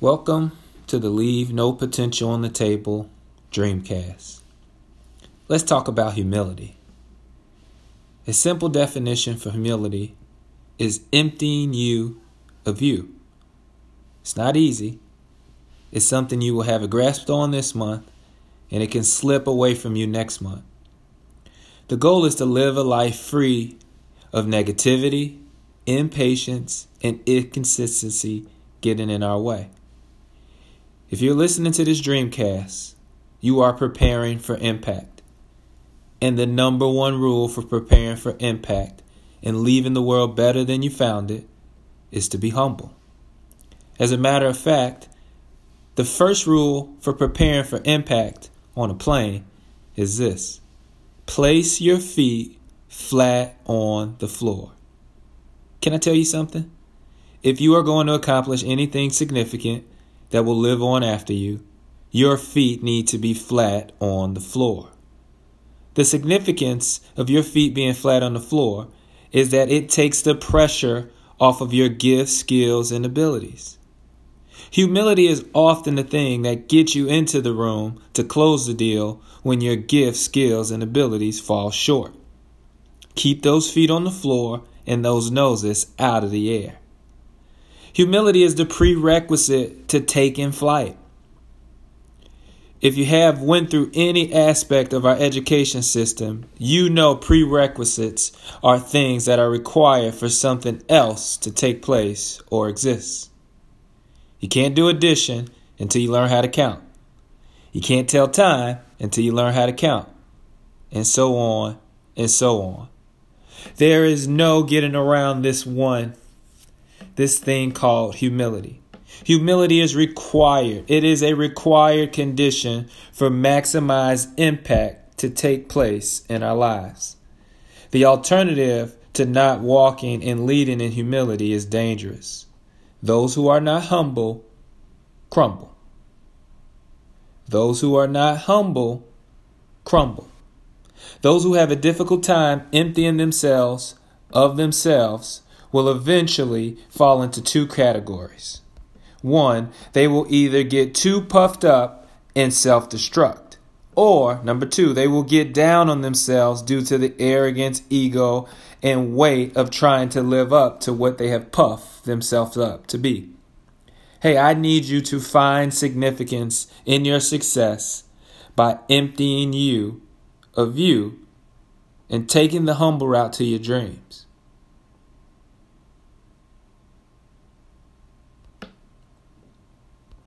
Welcome to the Leave No Potential on the Table Dreamcast. Let's talk about humility. A simple definition for humility is emptying you of you. It's not easy. It's something you will have a grasp on this month, and it can slip away from you next month. The goal is to live a life free of negativity, impatience, and inconsistency getting in our way. If you're listening to this Dreamcast, you are preparing for impact. And the number one rule for preparing for impact and leaving the world better than you found it is to be humble. As a matter of fact, the first rule for preparing for impact on a plane is this place your feet flat on the floor. Can I tell you something? If you are going to accomplish anything significant, that will live on after you, your feet need to be flat on the floor. The significance of your feet being flat on the floor is that it takes the pressure off of your gifts, skills, and abilities. Humility is often the thing that gets you into the room to close the deal when your gifts, skills, and abilities fall short. Keep those feet on the floor and those noses out of the air. Humility is the prerequisite to taking flight. If you have went through any aspect of our education system, you know prerequisites are things that are required for something else to take place or exist. You can't do addition until you learn how to count. You can't tell time until you learn how to count. And so on and so on. There is no getting around this one this thing called humility. Humility is required. It is a required condition for maximized impact to take place in our lives. The alternative to not walking and leading in humility is dangerous. Those who are not humble crumble. Those who are not humble crumble. Those who have a difficult time emptying themselves of themselves will eventually fall into two categories. One, they will either get too puffed up and self destruct, or number two, they will get down on themselves due to the arrogance, ego, and weight of trying to live up to what they have puffed themselves up to be. Hey, I need you to find significance in your success by emptying you of you and taking the humble route to your dreams.